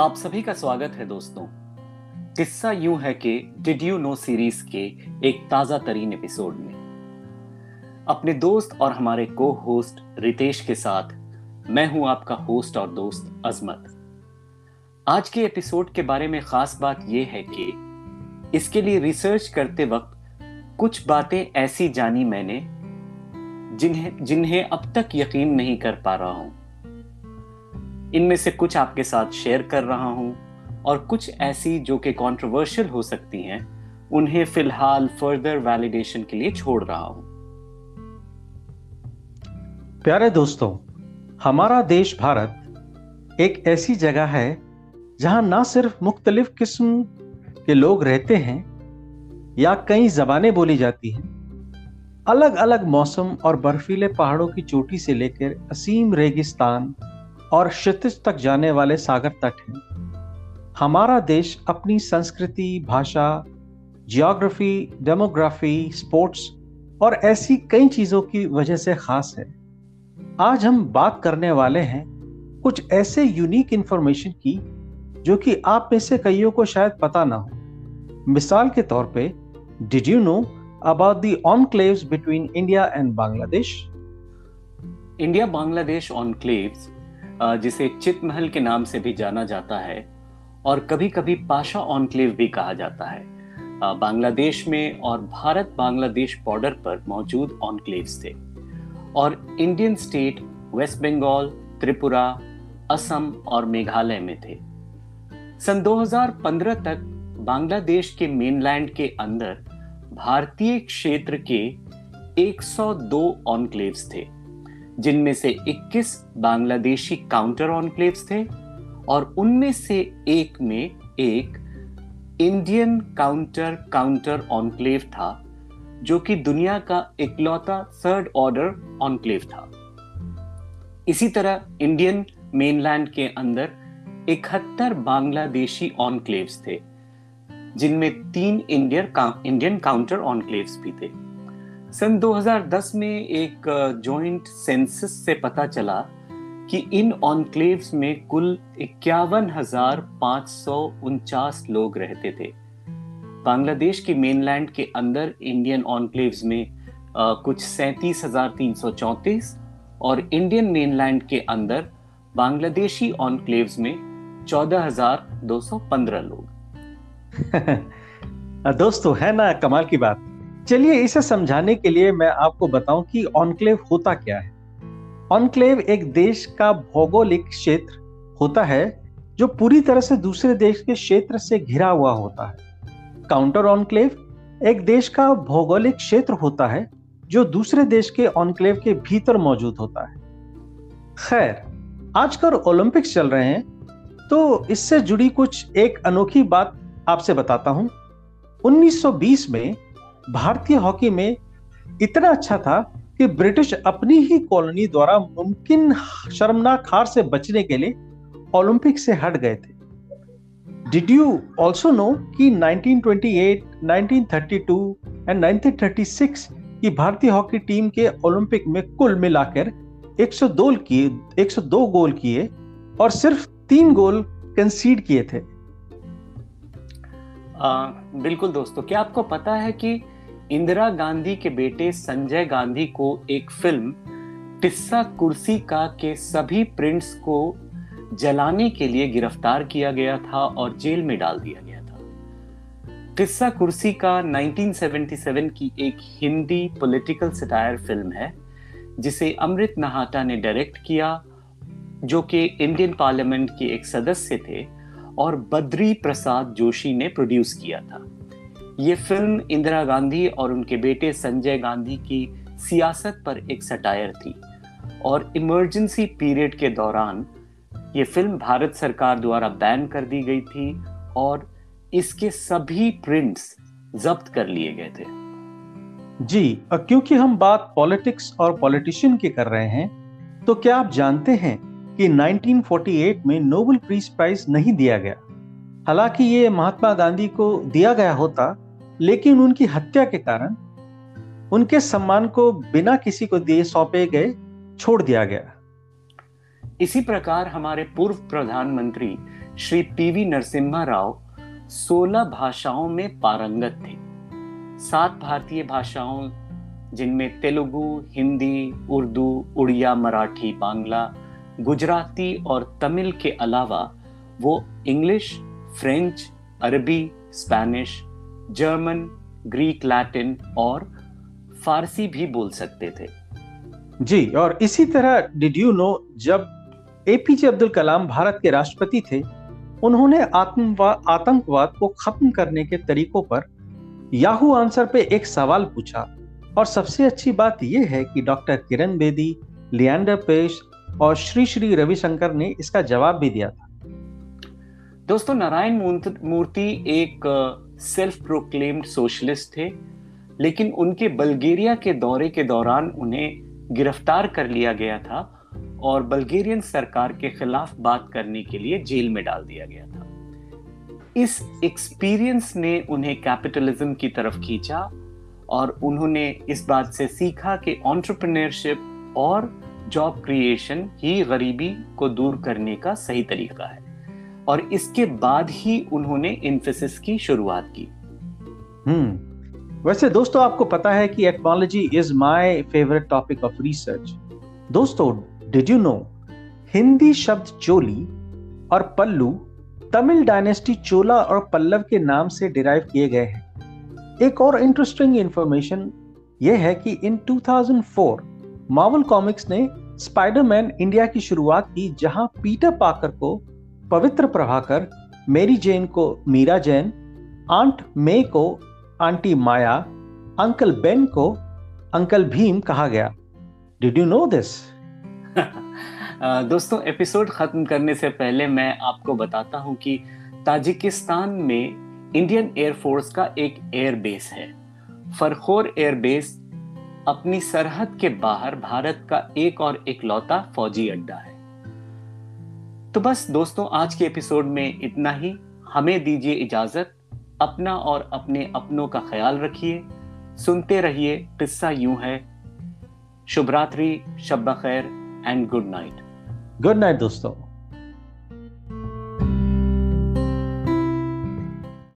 आप सभी का स्वागत है दोस्तों। किस्सा यूँ है कि डिड यू नो सीरीज़ के एक ताज़ा तरीन एपिसोड में। अपने दोस्त और हमारे को होस्ट रितेश के साथ मैं हूँ आपका होस्ट और दोस्त अजमत। आज के एपिसोड के बारे में खास बात यह है कि इसके लिए रिसर्च करते वक्त कुछ बातें ऐसी जानी मैंने जिन्हें जिन्हें अब तक यकीन नहीं कर पा रहा हूँ। इनमें से कुछ आपके साथ शेयर कर रहा हूँ और कुछ ऐसी जो कि कंट्रोवर्शियल हो सकती हैं, उन्हें फ़िलहाल फर्दर वैलिडेशन के लिए छोड़ रहा हूँ। प्यारे दोस्तों, हमारा देश भारत एक ऐसी जगह है जहाँ ना सिर्फ़ मुख्तलिफ़ किस्म के लोग रहते हैं या कई जबानें बोली जाती हैं। अलग अलग मौसम और बर्फीले पहाड़ों की चोटी से लेकर असीम रेगिस्तान और क्षितिज तक जाने वाले सागर तट हैं। हमारा देश अपनी संस्कृति, भाषा जियोग्राफी डेमोग्राफी स्पोर्ट्स और ऐसी कई चीज़ों की वजह से खास है। आज हम बात करने वाले हैं कुछ ऐसे यूनिक इंफॉर्मेशन की जो कि आप में से कईयों को शायद पता ना हो। मिसाल के तौर पे did you know about the enclaves between India and Bangladesh India Bangladesh enclaves जिसे चित महल के नाम से भी जाना जाता है और कभी कभी पाशा ऑनक्लेव भी कहा जाता है। बांग्लादेश में और भारत बांग्लादेश बॉर्डर पर मौजूद ऑनक्लेव्स थे और Indian state, west Bengal, Tripura, Assam और मेघालय में थे। सन 2015 तक बांग्लादेश के मेनलैंड के अंदर भारतीय क्षेत्र के 102 ऑनक्लेव्स थे। जिनमें से 21 बांग्लादेशी काउंटर ऑनक्लेव्स थे और उनमें से एक में एक इंडियन काउंटर काउंटर ऑनक्लेव था, जो कि दुनिया का इकलौता थर्ड ऑर्डर ऑनक्लेव था। इसी तरह इंडियन मेनलैंड के अंदर इकहत्तर बांग्लादेशी ऑनक्लेव्स थे, जिनमें तीन इंडियन इंडियन काउंटर ऑनक्लेव्स भी थे। सन 2010 में एक जॉइंट सेंसस से पता चला कि इन ऑनक्लेव्स में कुल इक्यावन हज़ार लोग रहते थे। बांग्लादेश के मेनलैंड के अंदर इंडियन ऑनक्लेव्स में आ, कुछ सैतीस हज़ार तीन सौ और इंडियन मेनलैंड के अंदर बांग्लादेशी ऑनक्लेव्स में चौदह हज़ार दो सौ पंद्रह लोग। दोस्तों है ना कमाल की बात। चलिए इसे समझाने के लिए मैं आपको बताऊँ कि ऑनक्लेव होता क्या है। ऑनक्लेव एक देश का भौगोलिक क्षेत्र होता है, जो पूरी तरह से दूसरे देश के क्षेत्र से घिरा हुआ होता है। काउंटर ऑनक्लेव एक देश का भौगोलिक क्षेत्र होता है, जो दूसरे देश के ऑनक्लेव के भीतर मौजूद होता है। खैर, आजकल ओलंपिक्स चल रहे हैं तो इससे जुड़ी कुछ एक अनोखी बात आपसे बताता हूँ। 1920 में भारतीय हॉकी में इतना अच्छा था कि ब्रिटिश अपनी ही कॉलोनी द्वारा मुमकिन शर्मनाक हार से बचने के लिए ओलंपिक से हट गए थे। डिड यू ऑल्सो नो कि 1928, 1932 एंड 1936 की भारतीय हॉकी टीम के ओलंपिक में कुल मिलाकर 102 किए 102 गोल किए और सिर्फ़ तीन गोल कंसीड किए थे? आ, बिल्कुल दोस्तों क्या आपको पता है कि इंदिरा गांधी के बेटे संजय गांधी को एक फ़िल्म टिस्सा कुर्सी का के सभी प्रिंट्स को जलाने के लिए गिरफ़्तार किया गया था और जेल में डाल दिया गया था। टिस्सा कुर्सी का 1977 की एक हिंदी पॉलिटिकल सटायर फ़िल्म है जिसे अमृत नहाटा ने डायरेक्ट किया जो कि इंडियन पार्लियामेंट के एक सदस्य थे और बद्री प्रसाद जोशी ने प्रोड्यूस किया था। ये फ़िल्म इंदिरा गांधी और उनके बेटे संजय गांधी की सियासत पर एक सटायर थी और इमरजेंसी पीरियड के दौरान ये फ़िल्म भारत सरकार द्वारा बैन कर दी गई थी और इसके सभी प्रिंट्स जब्त कर लिए गए थे। जी क्योंकि हम बात पॉलिटिक्स और पॉलिटिशियन की कर रहे हैं तो क्या आप जानते हैं कि 1948 में नोबल पीस प्राइज नहीं दिया गया। हालाँकि ये महात्मा गांधी को दिया गया होता, लेकिन उनकी हत्या के कारण उनके सम्मान को बिना किसी को दिए सौंपे गए, छोड़ दिया गया। इसी प्रकार हमारे पूर्व प्रधानमंत्री श्री पीवी नरसिम्हा राव 16 भाषाओं में पारंगत थे। सात भारतीय भाषाओं, जिनमें तेलुगु, हिंदी, उर्दू, उड़िया, मराठी, बांग्ला गुजराती और तमिल के अलावा वो इंग्लिश, फ्रेंच, अरबी, स्पेनिश, जर्मन, ग्रीक, लैटिन और फारसी भी बोल सकते थे। जी, और इसी तरह डिड यू नो जब एपीजे अब्दुल कलाम भारत के राष्ट्रपति थे, उन्होंने आतंकवाद को खत्म करने के तरीकों पर याहू आंसर पे एक सवाल पूछा। और सबसे अच्छी बात यह है कि डॉक्टर किरण बेदी लियांडर पेश और श्री श्री रविशंकर ने इसका जवाब भी दिया था। दोस्तों, नारायण मूर्ति एक सेल्फ प्रोक्लेम्ड सोशलिस्ट थे, लेकिन उनके बल्गेरिया के दौरे के दौरान उन्हें गिरफ़्तार कर लिया गया था और बल्गेरियन सरकार के खिलाफ बात करने के लिए जेल में डाल दिया गया था। इस एक्सपीरियंस ने उन्हें कैपिटलिज्म की तरफ़ खींचा और उन्होंने इस बात से सीखा कि ऑन्टरप्रनरशिप और जॉब क्रिएशन ही गरीबी को दूर करने का सही तरीका है। और इसके बाद ही उन्होंने इन्फोसिस की शुरुआत की। हम्म वैसे दोस्तों आपको पता है कि technology is my favourite topic of research दोस्तों डिड यू नो हिंदी शब्द चोली और पल्लू तमिल डायनेस्टी चोला और पल्लव के नाम से डिराइव किए गए हैं। एक और इंटरेस्टिंग इंफॉर्मेशन यह है कि इन 2004 मार्वल कॉमिक्स ने स्पाइडरमैन इंडिया की शुरुआत की, जहाँ पीटर पाकर को पवित्र प्रभाकर मेरी जैन को मीरा जैन आंट मे को आंटी माया अंकल बेन को अंकल भीम कहा गया। डिड यू नो दिस दोस्तों एपिसोड खत्म करने से पहले मैं आपको बताता हूँ कि ताजिकिस्तान में इंडियन एयरफोर्स का एक एयरबेस है। फरखोर एयर बेस अपनी सरहद के बाहर भारत का एक और इकलौता फौजी अड्डा है। तो बस दोस्तों, आज के एपिसोड में इतना ही। हमें दीजिए इजाज़त, अपना और अपने अपनों का ख्याल रखिए, सुनते रहिए, किस्सा यूँ है। शुभ रात्रि शब खैर and good night good night दोस्तों।